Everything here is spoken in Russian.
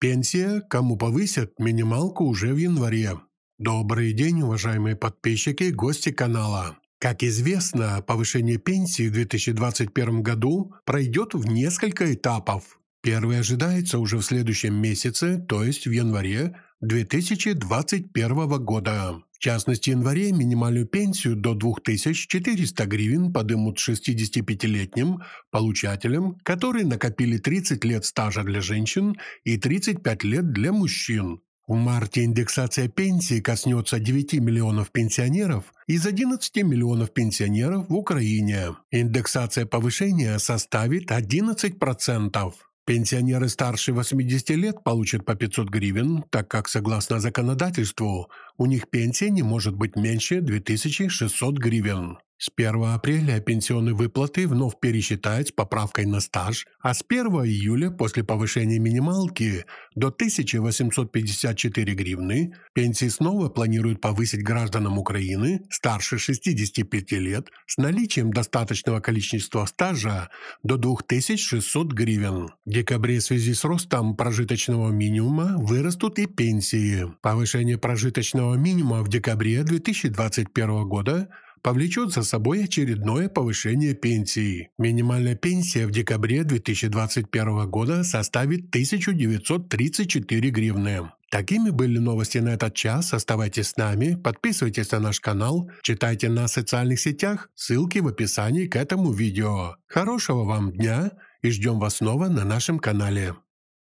Пенсия, кому повысят минималку уже в январе. Добрый день, уважаемые подписчики и гости канала. Как известно, повышение пенсии в 2021 году пройдет в несколько этапов. Первый ожидается уже в следующем месяце, то есть в январе 2021 года. В частности, в январе минимальную пенсию до 2400 гривен подымут 65-летним получателям, которые накопили 30 лет стажа для женщин и 35 лет для мужчин. В марте индексация пенсии коснется 9 миллионов пенсионеров из 11 миллионов пенсионеров в Украине. Индексация повышения составит 11%. Пенсионеры старше 80 лет получат по 500 гривен, так как, согласно законодательству, у них пенсия не может быть меньше 2600 гривен. С 1 апреля пенсионные выплаты вновь пересчитают с поправкой на стаж, а с 1 июля после повышения минималки до 1854 гривны пенсии снова планируют повысить гражданам Украины старше 65 лет с наличием достаточного количества стажа до 2600 гривен. В декабре в связи с ростом прожиточного минимума вырастут и пенсии. Повышение прожиточного минимума в декабре 2021 года – повлечет за собой очередное повышение пенсии. Минимальная пенсия в декабре 2021 года составит 1934 гривны. Такими были новости на этот час. Оставайтесь с нами, подписывайтесь на наш канал, читайте на социальных сетях, ссылки в описании к этому видео. Хорошего вам дня и ждем вас снова на нашем канале.